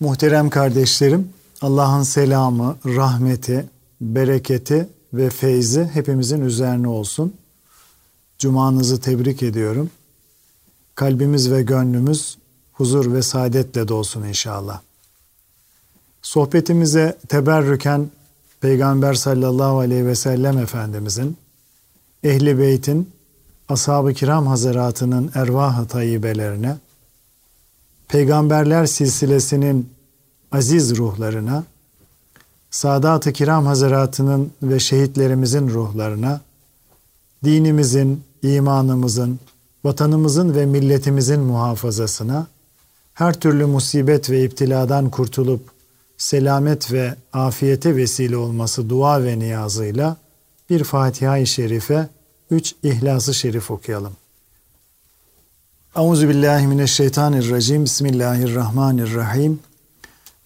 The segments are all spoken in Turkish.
Muhterem kardeşlerim, Allah'ın selamı, rahmeti, bereketi ve feyzi hepimizin üzerine olsun. Cumanızı tebrik ediyorum. Kalbimiz ve gönlümüz huzur ve saadetle dolsun inşallah. Sohbetimize teberrüken Peygamber sallallahu aleyhi ve sellem Efendimizin, Ehli Beyt'in, Ashab-ı Kiram Hazaratı'nın ervah-ı tayyibelerine, Peygamberler silsilesinin aziz ruhlarına, Sadat-ı Kiram Hazaratı'nın ve şehitlerimizin ruhlarına, dinimizin, imanımızın, vatanımızın ve milletimizin muhafazasına, her türlü musibet ve iptiladan kurtulup selamet ve afiyete vesile olması dua ve niyazıyla bir Fatiha-i Şerife, üç İhlas-ı Şerif okuyalım. Euzu billahi mineşşeytanirracim. Bismillahirrahmanirrahim.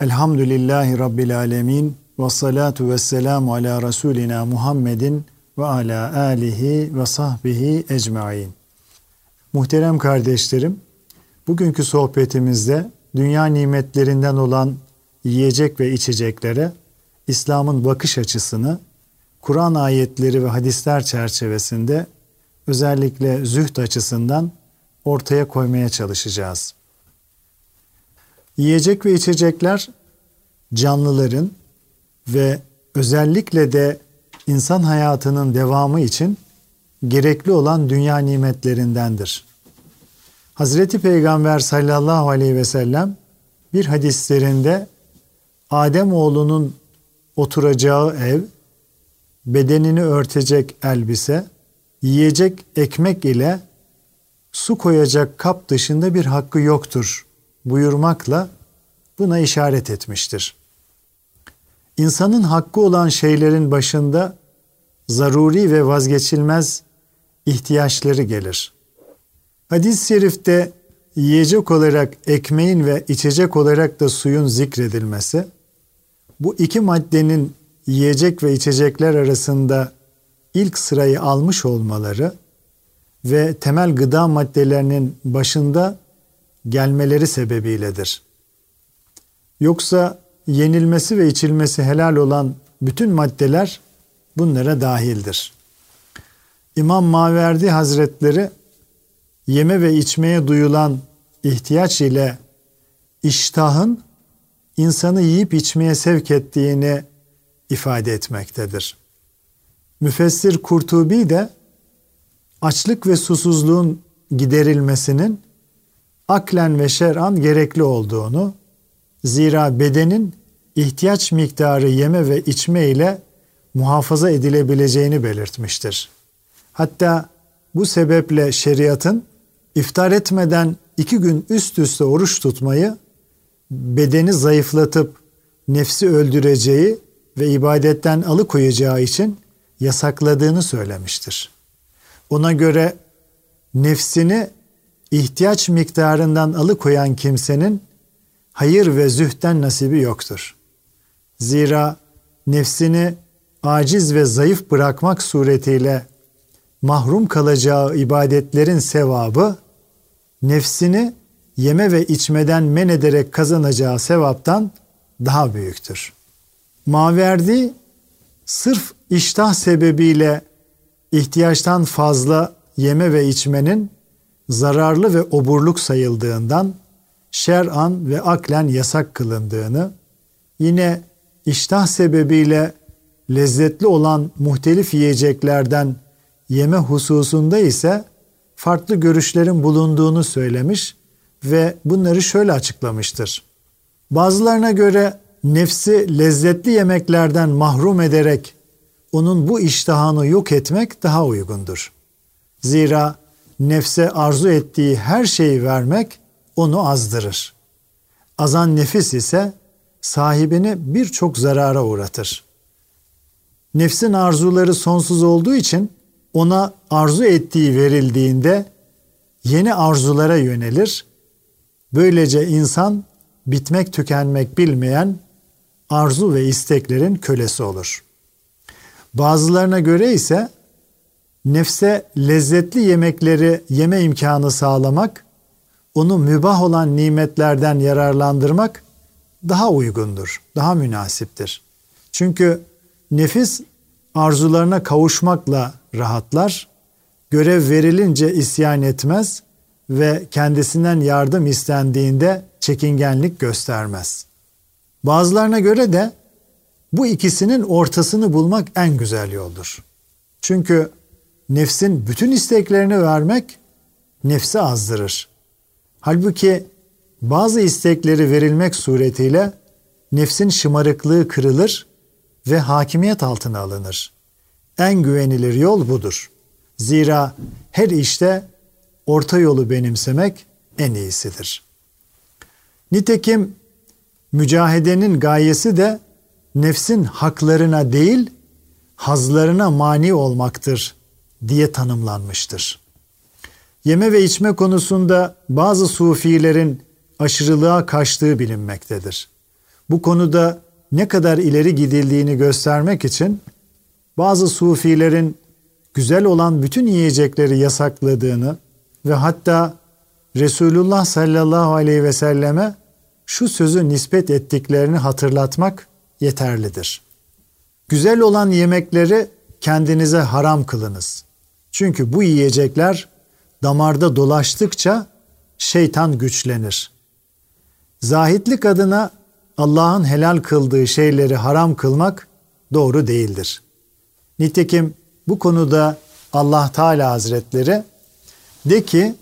Elhamdülillahi rabbil alamin ve salatu vesselamu ala rasulina Muhammedin ve ala alihi ve sahbihi ecmaîn. Muhterem kardeşlerim, bugünkü sohbetimizde dünya nimetlerinden olan yiyecek ve içeceklere İslam'ın bakış açısını Kur'an ayetleri ve hadisler çerçevesinde özellikle zühd açısından ortaya koymaya çalışacağız. Yiyecek ve içecekler canlıların ve özellikle de insan hayatının devamı için gerekli olan dünya nimetlerindendir. Hazreti Peygamber sallallahu aleyhi ve sellem bir hadislerinde Adem oğlunun oturacağı ev, bedenini örtecek elbise, yiyecek ekmek ile su koyacak kap dışında bir hakkı yoktur buyurmakla buna işaret etmiştir. İnsanın hakkı olan şeylerin başında zaruri ve vazgeçilmez ihtiyaçları gelir. Hadis-i şerifte yiyecek olarak ekmeğin ve içecek olarak da suyun zikredilmesi, bu iki maddenin yiyecek ve içecekler arasında ilk sırayı almış olmaları ve temel gıda maddelerinin başında gelmeleri sebebiyledir. Yoksa yenilmesi ve içilmesi helal olan bütün maddeler bunlara dahildir. İmam Maverdi Hazretleri yeme ve içmeye duyulan ihtiyaç ile iştahın insanı yiyip içmeye sevk ettiğini ifade etmektedir. Müfessir Kurtubi de açlık ve susuzluğun giderilmesinin aklen ve şer'an gerekli olduğunu, zira bedenin ihtiyaç miktarı yeme ve içme ile muhafaza edilebileceğini belirtmiştir. Hatta bu sebeple şeriatın iftar etmeden iki gün üst üste oruç tutmayı bedeni zayıflatıp nefsi öldüreceği ve ibadetten alıkoyacağı için yasakladığını söylemiştir. Ona göre nefsini ihtiyaç miktarından alıkoyan kimsenin hayır ve zühten nasibi yoktur. Zira nefsini aciz ve zayıf bırakmak suretiyle mahrum kalacağı ibadetlerin sevabı nefsini yeme ve içmeden men ederek kazanacağı sevaptan daha büyüktür. Maverdi sırf iştah sebebiyle ihtiyaçtan fazla yeme ve içmenin zararlı ve oburluk sayıldığından şer'an ve aklen yasak kılındığını, yine iştah sebebiyle lezzetli olan muhtelif yiyeceklerden yeme hususunda ise farklı görüşlerin bulunduğunu söylemiş ve bunları şöyle açıklamıştır. Bazılarına göre nefsi lezzetli yemeklerden mahrum ederek onun bu iştahını yok etmek daha uygundur. Zira nefse arzu ettiği her şeyi vermek onu azdırır. Azan nefis ise sahibini birçok zarara uğratır. Nefsin arzuları sonsuz olduğu için ona arzu ettiği verildiğinde yeni arzulara yönelir. Böylece insan bitmek tükenmek bilmeyen arzu ve isteklerin kölesi olur. Bazılarına göre ise nefse lezzetli yemekleri yeme imkanı sağlamak, onu mübah olan nimetlerden yararlandırmak daha uygundur, daha münasiptir. Çünkü nefis arzularına kavuşmakla rahatlar, görev verilince isyan etmez ve kendisinden yardım istendiğinde çekingenlik göstermez. Bazılarına göre de bu ikisinin ortasını bulmak en güzel yoldur. Çünkü nefsin bütün isteklerini vermek nefsi azdırır. Halbuki bazı istekleri verilmek suretiyle nefsin şımarıklığı kırılır ve hakimiyet altına alınır. En güvenilir yol budur. Zira her işte orta yolu benimsemek en iyisidir. Nitekim mücahedenin gayesi de nefsin haklarına değil, hazlarına mani olmaktır diye tanımlanmıştır. Yeme ve içme konusunda bazı sufilerin aşırılığa kaçtığı bilinmektedir. Bu konuda ne kadar ileri gidildiğini göstermek için bazı sufilerin güzel olan bütün yiyecekleri yasakladığını ve hatta Resulullah sallallahu aleyhi ve selleme şu sözü nispet ettiklerini hatırlatmak yeterlidir. Güzel olan yemekleri kendinize haram kılınız. Çünkü bu yiyecekler damarda dolaştıkça şeytan güçlenir. Zahitlik adına Allah'ın helal kıldığı şeyleri haram kılmak doğru değildir. Nitekim bu konuda Allah Teala Hazretleri de ki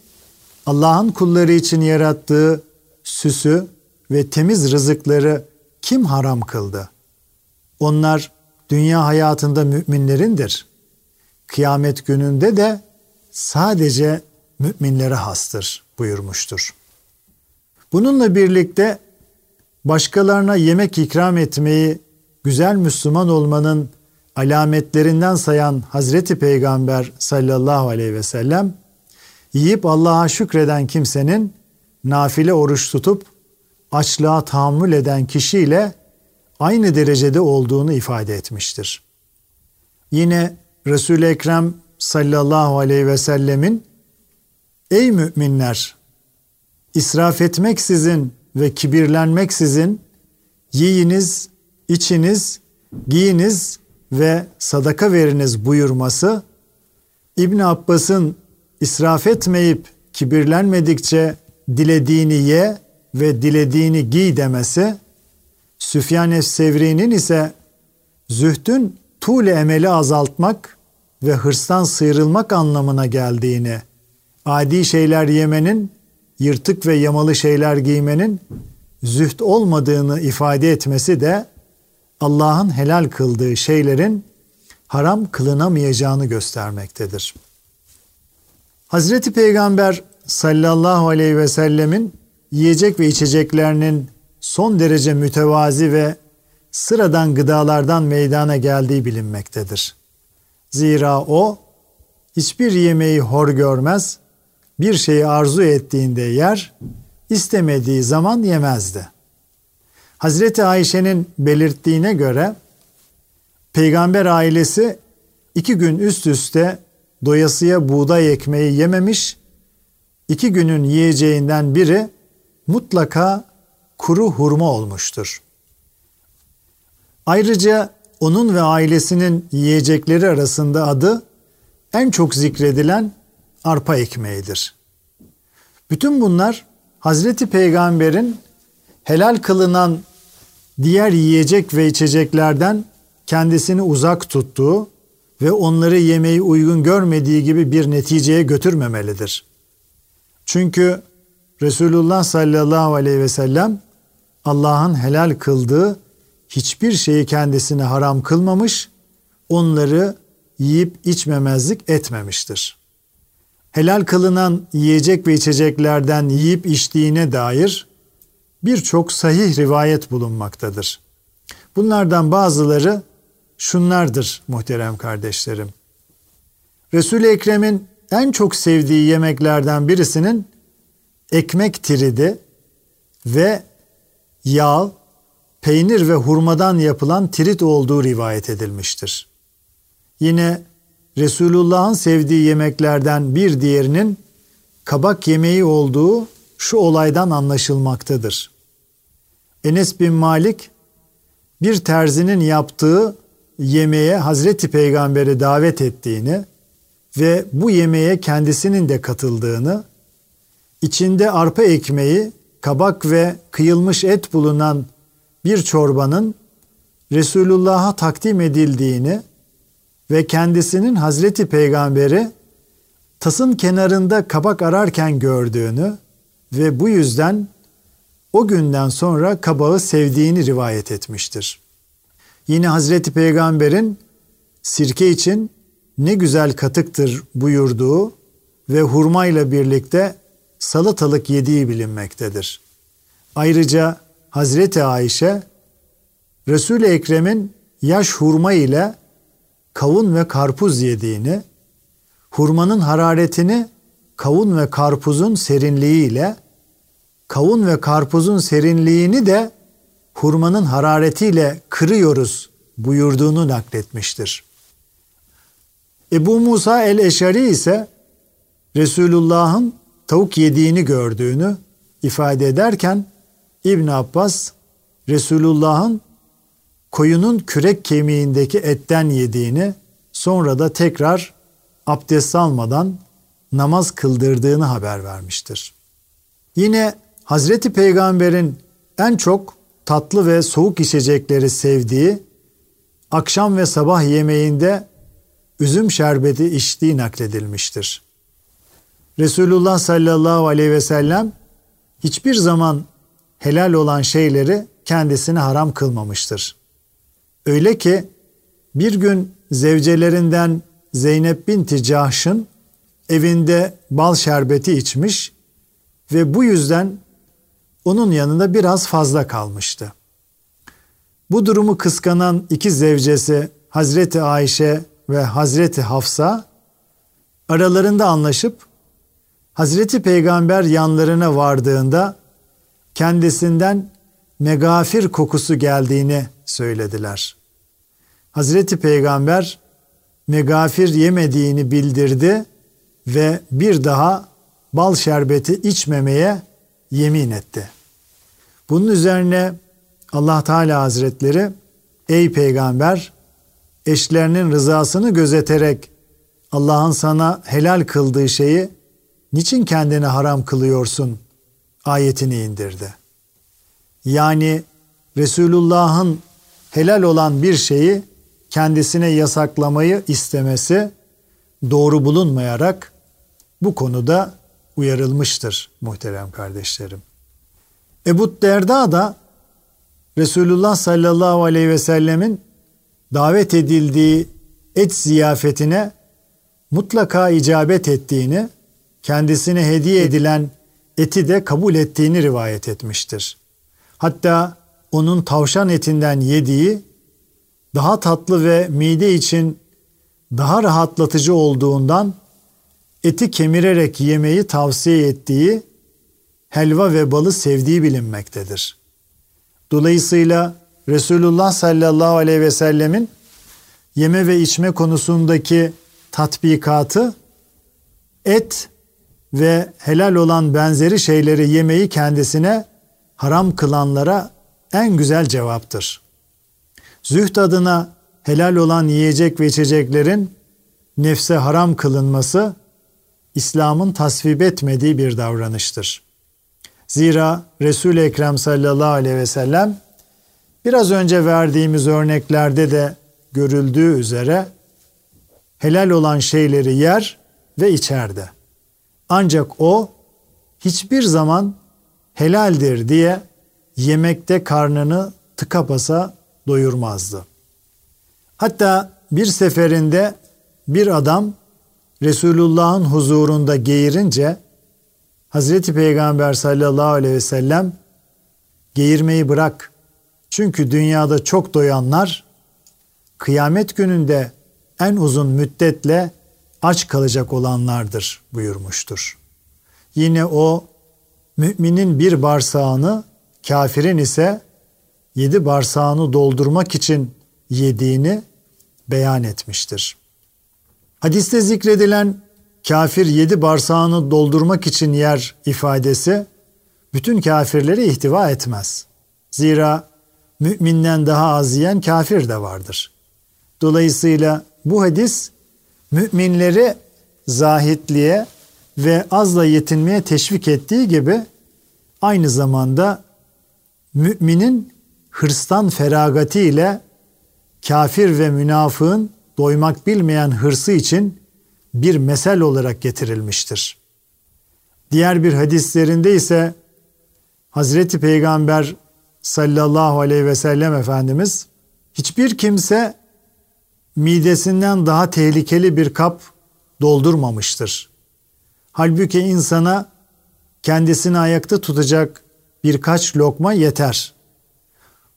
Allah'ın kulları için yarattığı süsü ve temiz rızıkları kim haram kıldı? Onlar dünya hayatında müminlerindir. Kıyamet gününde de sadece müminlere hastır buyurmuştur. Bununla birlikte başkalarına yemek ikram etmeyi güzel Müslüman olmanın alametlerinden sayan Hazreti Peygamber sallallahu aleyhi ve sellem yiyip Allah'a şükreden kimsenin nafile oruç tutup açlığa tahammül eden kişiyle aynı derecede olduğunu ifade etmiştir. Yine Resul-i Ekrem sallallahu aleyhi ve sellemin Ey müminler! israf etmeksizin ve kibirlenmeksizin yiyiniz, içiniz, giyiniz ve sadaka veriniz buyurması İbn Abbas'ın israf etmeyip kibirlenmedikçe dilediğini ye ve dilediğini giy demesi Süfyan Es-Sevri'nin ise zühdün tuğle emeli azaltmak ve hırstan sıyrılmak anlamına geldiğini, adi şeyler yemenin, yırtık ve yamalı şeyler giymenin zühd olmadığını ifade etmesi de Allah'ın helal kıldığı şeylerin haram kılınamayacağını göstermektedir. Hazreti Peygamber sallallahu aleyhi ve sellemin yiyecek ve içeceklerinin son derece mütevazi ve sıradan gıdalardan meydana geldiği bilinmektedir. Zira o hiçbir yemeği hor görmez, bir şeyi arzu ettiğinde yer, istemediği zaman yemezdi. Hazreti Ayşe'nin belirttiğine göre peygamber ailesi iki gün üst üste doyasıya buğday ekmeği yememiş, iki günün yiyeceğinden biri mutlaka kuru hurma olmuştur. Ayrıca onun ve ailesinin yiyecekleri arasında adı en çok zikredilen arpa ekmeğidir. Bütün bunlar Hazreti Peygamber'in helal kılınan diğer yiyecek ve içeceklerden kendisini uzak tuttuğu ve onları yemeyi uygun görmediği gibi bir neticeye götürmemelidir. Çünkü Resulullah sallallahu aleyhi ve sellem Allah'ın helal kıldığı hiçbir şeyi kendisine haram kılmamış, onları yiyip içmemezlik etmemiştir. Helal kılınan yiyecek ve içeceklerden yiyip içtiğine dair birçok sahih rivayet bulunmaktadır. Bunlardan bazıları şunlardır muhterem kardeşlerim. Resul-i Ekrem'in en çok sevdiği yemeklerden birisinin ekmek tiridi ve yağ, peynir ve hurmadan yapılan tirit olduğu rivayet edilmiştir. Yine Resulullah'ın sevdiği yemeklerden bir diğerinin kabak yemeği olduğu şu olaydan anlaşılmaktadır. Enes bin Malik bir terzinin yaptığı yemeğe Hazreti Peygamber'i davet ettiğini ve bu yemeğe kendisinin de katıldığını, içinde arpa ekmeği, kabak ve kıyılmış et bulunan bir çorbanın Resulullah'a takdim edildiğini ve kendisinin Hazreti Peygamber'i tasın kenarında kabak ararken gördüğünü ve bu yüzden o günden sonra kabağı sevdiğini rivayet etmiştir. Yine Hazreti Peygamber'in sirke için ne güzel katıktır buyurduğu ve hurmayla birlikte salatalık yediği bilinmektedir. Ayrıca Hazreti Ayşe Resul-i Ekrem'in yaş hurma ile kavun ve karpuz yediğini, hurmanın hararetini kavun ve karpuzun serinliği ile, kavun ve karpuzun serinliğini de hurmanın hararetiyle kırıyoruz buyurduğunu nakletmiştir. Ebu Musa el-Eşari ise Resulullah'ın tavuk yediğini gördüğünü ifade ederken İbn Abbas Resulullah'ın koyunun kürek kemiğindeki etten yediğini sonra da tekrar abdest almadan namaz kıldırdığını haber vermiştir. Yine Hazreti Peygamber'in en çok tatlı ve soğuk içecekleri sevdiği, akşam ve sabah yemeğinde üzüm şerbeti içtiği nakledilmiştir. Resulullah sallallahu aleyhi ve sellem hiçbir zaman helal olan şeyleri kendisine haram kılmamıştır. Öyle ki bir gün zevcelerinden Zeynep binti Cahş'ın evinde bal şerbeti içmiş ve bu yüzden onun yanında biraz fazla kalmıştı. Bu durumu kıskanan iki zevcesi Hazreti Ayşe ve Hazreti Hafsa aralarında anlaşıp Hazreti Peygamber yanlarına vardığında kendisinden megafir kokusu geldiğini söylediler. Hazreti Peygamber megafir yemediğini bildirdi ve bir daha bal şerbeti içmemeye yemin etti. Bunun üzerine Allah Teala Hazretleri ey peygamber eşlerinin rızasını gözeterek Allah'ın sana helal kıldığı şeyi niçin kendine haram kılıyorsun ayetini indirdi. Yani Resulullah'ın helal olan bir şeyi kendisine yasaklamayı istemesi doğru bulunmayarak bu konuda uyarılmıştır muhterem kardeşlerim. Ebu Derda da Resulullah sallallahu aleyhi ve sellemin davet edildiği et ziyafetine mutlaka icabet ettiğini, kendisine hediye edilen eti de kabul ettiğini rivayet etmiştir. Hatta onun tavşan etinden yediği daha tatlı ve mide için daha rahatlatıcı olduğundan eti kemirerek yemeyi tavsiye ettiği helva ve balı sevdiği bilinmektedir. Dolayısıyla Resulullah sallallahu aleyhi ve sellemin yeme ve içme konusundaki tatbikatı et ve helal olan benzeri şeyleri yemeyi kendisine haram kılanlara en güzel cevaptır. Zühd adına helal olan yiyecek ve içeceklerin nefse haram kılınması İslam'ın tasvip etmediği bir davranıştır. Zira Resul-i Ekrem sallallahu aleyhi ve sellem biraz önce verdiğimiz örneklerde de görüldüğü üzere helal olan şeyleri yer ve içerdi. Ancak o hiçbir zaman helaldir diye yemekte karnını tıka basa doyurmazdı. Hatta bir seferinde bir adam Resulullah'ın huzurunda geğirince Hazreti Peygamber sallallahu aleyhi ve sellem geğirmeyi bırak. Çünkü dünyada çok doyanlar kıyamet gününde en uzun müddetle aç kalacak olanlardır buyurmuştur. Yine o müminin bir bağırsağını, kafirin ise yedi bağırsağını doldurmak için yediğini beyan etmiştir. Hadiste zikredilen kafir yedi bağırsağını doldurmak için yer ifadesi bütün kafirleri ihtiva etmez. Zira müminden daha az yiyen kafir de vardır. Dolayısıyla bu hadis müminleri zahitliğe ve azla yetinmeye teşvik ettiği gibi aynı zamanda müminin hırstan feragati ile kafir ve münafığın doymak bilmeyen hırsı için bir mesel olarak getirilmiştir. Diğer bir hadislerinde ise Hazreti Peygamber sallallahu aleyhi ve sellem Efendimiz hiçbir kimse midesinden daha tehlikeli bir kap doldurmamıştır. Halbuki insana kendisini ayakta tutacak birkaç lokma yeter.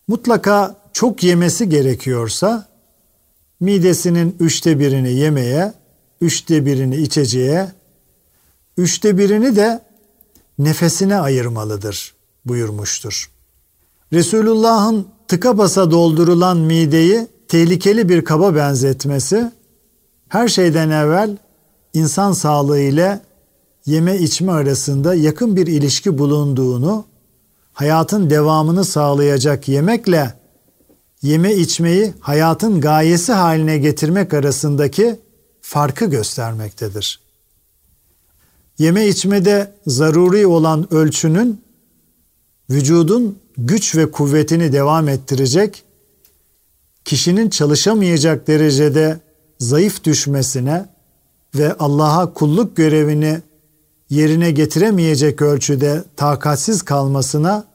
Mutlaka çok yemesi gerekiyorsa midesinin üçte birini yemeye, üçte birini içeceğe, üçte birini de nefesine ayırmalıdır buyurmuştur. Resulullah'ın tıka basa doldurulan mideyi tehlikeli bir kaba benzetmesi, her şeyden evvel insan sağlığı ile yeme içme arasında yakın bir ilişki bulunduğunu, hayatın devamını sağlayacak yemekle yeme içmeyi hayatın gayesi haline getirmek arasındaki farkı göstermektedir. Yeme içmede zaruri olan ölçünün vücudun güç ve kuvvetini devam ettirecek, kişinin çalışamayacak derecede zayıf düşmesine ve Allah'a kulluk görevini yerine getiremeyecek ölçüde takatsiz kalmasına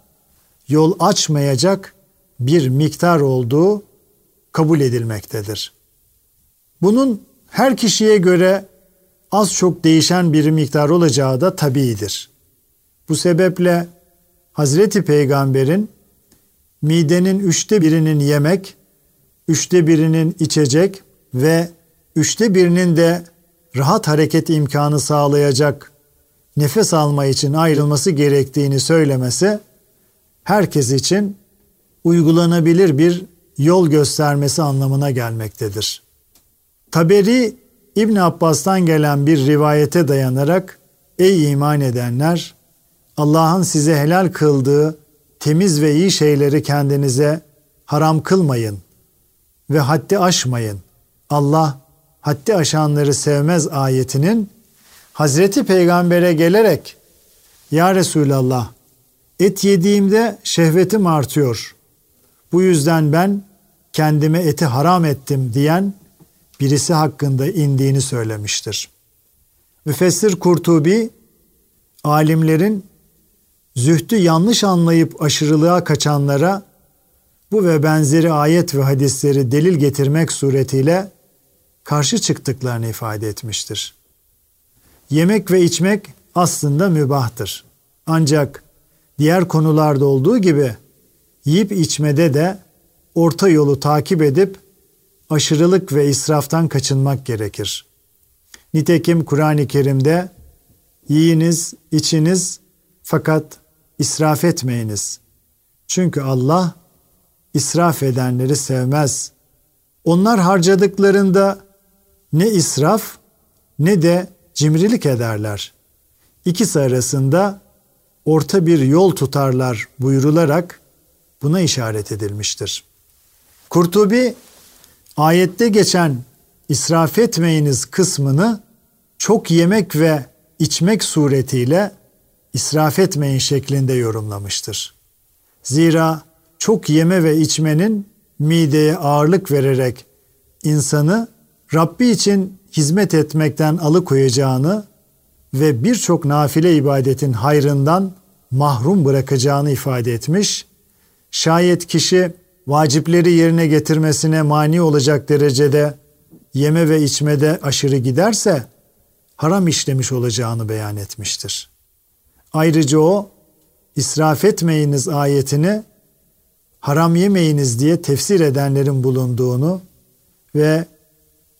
yol açmayacak bir miktar olduğu kabul edilmektedir. Bunun her kişiye göre az çok değişen bir miktar olacağı da tabiidir. Bu sebeple Hazreti Peygamber'in midenin üçte birinin yemek, üçte birinin içecek ve üçte birinin de rahat hareket imkanı sağlayacak nefes alma için ayrılması gerektiğini söylemesi herkes için uygulanabilir bir yol göstermesi anlamına gelmektedir. Taberi İbn Abbas'tan gelen bir rivayete dayanarak ey iman edenler Allah'ın size helal kıldığı temiz ve iyi şeyleri kendinize haram kılmayın ve haddi aşmayın. Allah haddi aşanları sevmez ayetinin Hazreti Peygamber'e gelerek Ya Resulallah et yediğimde şehvetim artıyor. Bu yüzden ben kendime eti haram ettim diyen birisi hakkında indiğini söylemiştir. Müfessir Kurtubi alimlerin zühdü yanlış anlayıp aşırılığa kaçanlara bu ve benzeri ayet ve hadisleri delil getirmek suretiyle karşı çıktıklarını ifade etmiştir. Yemek ve içmek aslında mübahtır. Ancak diğer konularda olduğu gibi yiyip içmede de orta yolu takip edip aşırılık ve israftan kaçınmak gerekir. Nitekim Kur'an-ı Kerim'de yiyiniz, içiniz fakat israf etmeyiniz. Çünkü Allah israf edenleri sevmez. Onlar harcadıklarında ne israf ne de cimrilik ederler. İkisi arasında orta bir yol tutarlar buyurularak buna işaret edilmiştir. Kurtubi ayette geçen israf etmeyiniz kısmını çok yemek ve içmek suretiyle israf etmeyin şeklinde yorumlamıştır. Zira çok yeme ve içmenin mideye ağırlık vererek insanı Rabbi için hizmet etmekten alıkoyacağını ve birçok nafile ibadetin hayrından mahrum bırakacağını ifade etmiş. Şayet kişi vacipleri yerine getirmesine mani olacak derecede yeme ve içmede aşırı giderse haram işlemiş olacağını beyan etmiştir. Ayrıca o israf etmeyiniz ayetini haram yemeyiniz diye tefsir edenlerin bulunduğunu ve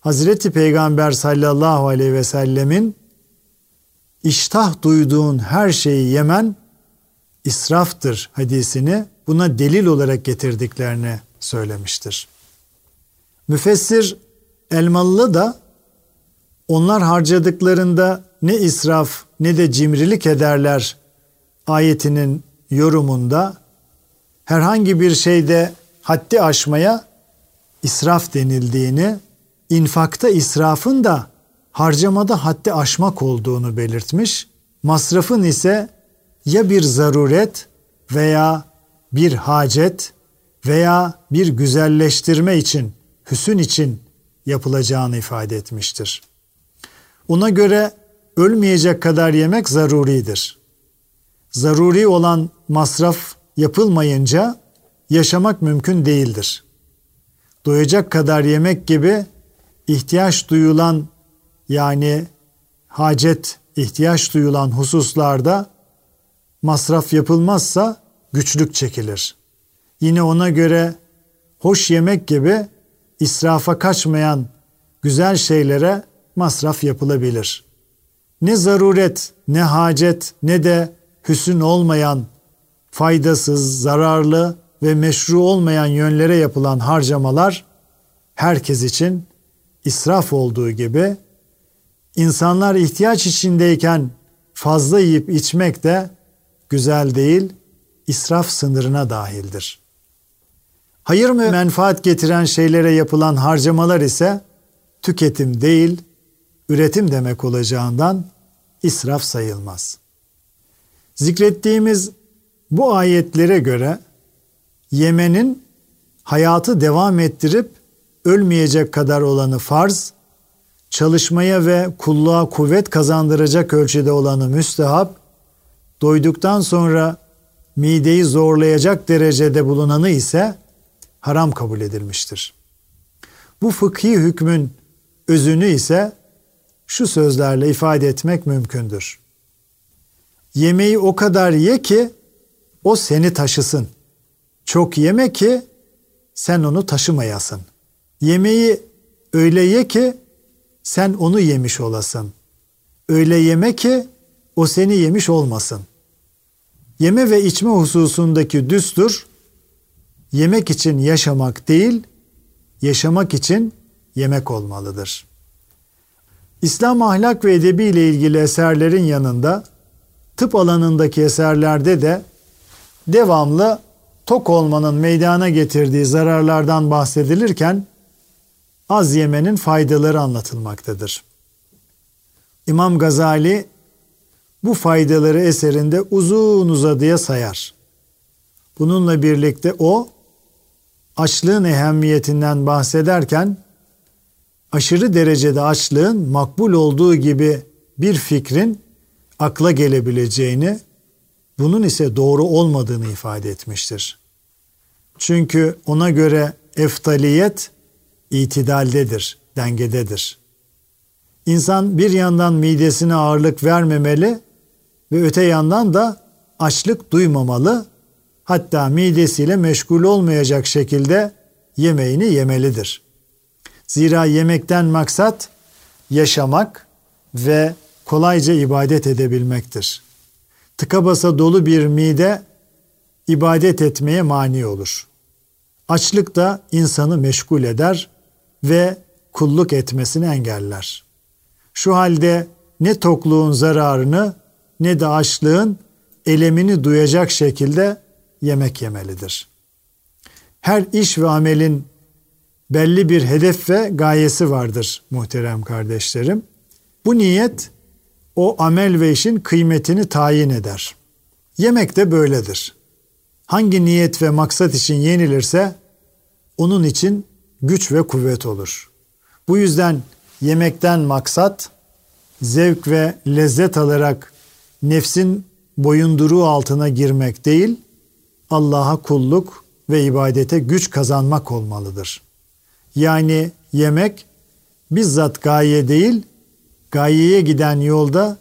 Hazreti Peygamber sallallahu aleyhi ve sellemin iştah duyduğun her şeyi yemen israftır hadisini buna delil olarak getirdiklerini söylemiştir. Müfessir Elmalı da onlar harcadıklarında ne israf ne de cimrilik ederler ayetinin yorumunda herhangi bir şeyde haddi aşmaya israf denildiğini, infakta israfın da harcamada haddi aşmak olduğunu belirtmiş. Masrafın ise ya bir zaruret veya bir hacet veya bir güzelleştirme için, hüsün için yapılacağını ifade etmiştir. Ona göre ölmeyecek kadar yemek zaruridir. Zaruri olan masraf yapılmayınca yaşamak mümkün değildir. Doyacak kadar yemek gibi ihtiyaç duyulan yani hacet, ihtiyaç duyulan hususlarda masraf yapılmazsa güçlük çekilir. Yine ona göre hoş yemek gibi israfa kaçmayan güzel şeylere masraf yapılabilir. Ne zaruret, ne hacet, ne de hüsün olmayan, faydasız, zararlı ve meşru olmayan yönlere yapılan harcamalar herkes için israf olduğu gibi insanlar ihtiyaç içindeyken fazla yiyip içmek de güzel değil, israf sınırına dahildir. Hayır mı menfaat getiren şeylere yapılan harcamalar ise tüketim değil, üretim demek olacağından israf sayılmaz. Zikrettiğimiz bu ayetlere göre yemenin hayatı devam ettirip ölmeyecek kadar olanı farz, çalışmaya ve kulluğa kuvvet kazandıracak ölçüde olanı müstehap, doyduktan sonra mideyi zorlayacak derecede bulunanı ise haram kabul edilmiştir. Bu fıkhi hükmün özünü ise şu sözlerle ifade etmek mümkündür. Yemeği o kadar ye ki o seni taşısın. Çok yeme ki sen onu taşımayasın. Yemeği öyle ye ki sen onu yemiş olasın. Öyle yeme ki o seni yemiş olmasın. Yeme ve içme hususundaki düstur yemek için yaşamak değil, yaşamak için yemek olmalıdır. İslam ahlak ve edebi ile ilgili eserlerin yanında tıp alanındaki eserlerde de devamlı tok olmanın meydana getirdiği zararlardan bahsedilirken az yemenin faydaları anlatılmaktadır. İmam Gazali bu faydaları eserinde uzun uzadıya sayar. Bununla birlikte o açlığın ehemmiyetinden bahsederken aşırı derecede açlığın makbul olduğu gibi bir fikrin akla gelebileceğini, bunun ise doğru olmadığını ifade etmiştir. Çünkü ona göre eftaliyet itidaldedir, dengededir. İnsan bir yandan midesine ağırlık vermemeli ve öte yandan da açlık duymamalı, hatta midesiyle meşgul olmayacak şekilde yemeğini yemelidir. Zira yemekten maksat yaşamak ve kolayca ibadet edebilmektir. Tıka basa dolu bir mide ibadet etmeye mani olur. Açlık da insanı meşgul eder ve kulluk etmesini engeller. Şu halde ne tokluğun zararını ne de açlığın elemini duyacak şekilde yemek yemelidir. Her iş ve amelin belli bir hedef ve gayesi vardır muhterem kardeşlerim. Bu niyet o amel ve işin kıymetini tayin eder. Yemek de böyledir. Hangi niyet ve maksat için yenilirse onun için güç ve kuvvet olur. Bu yüzden yemekten maksat zevk ve lezzet alarak nefsin boyunduruğu altına girmek değil, Allah'a kulluk ve ibadete güç kazanmak olmalıdır. Yani yemek bizzat gaye değil, gayeye giden yolda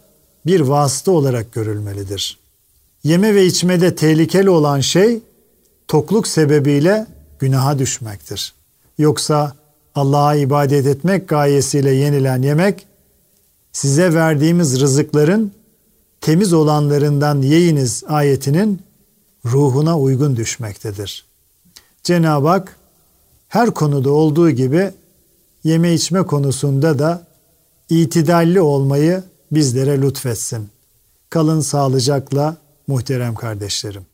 bir vasıta olarak görülmelidir. Yeme ve içmede tehlikeli olan şey tokluk sebebiyle günaha düşmektir. Yoksa Allah'a ibadet etmek gayesiyle yenilen yemek size verdiğimiz rızıkların temiz olanlarından yiyiniz ayetinin ruhuna uygun düşmektedir. Cenab-ı Hak her konuda olduğu gibi yeme içme konusunda da itidalli olmayı bizlere lütfetsin. Kalın sağlıcakla muhterem kardeşlerim.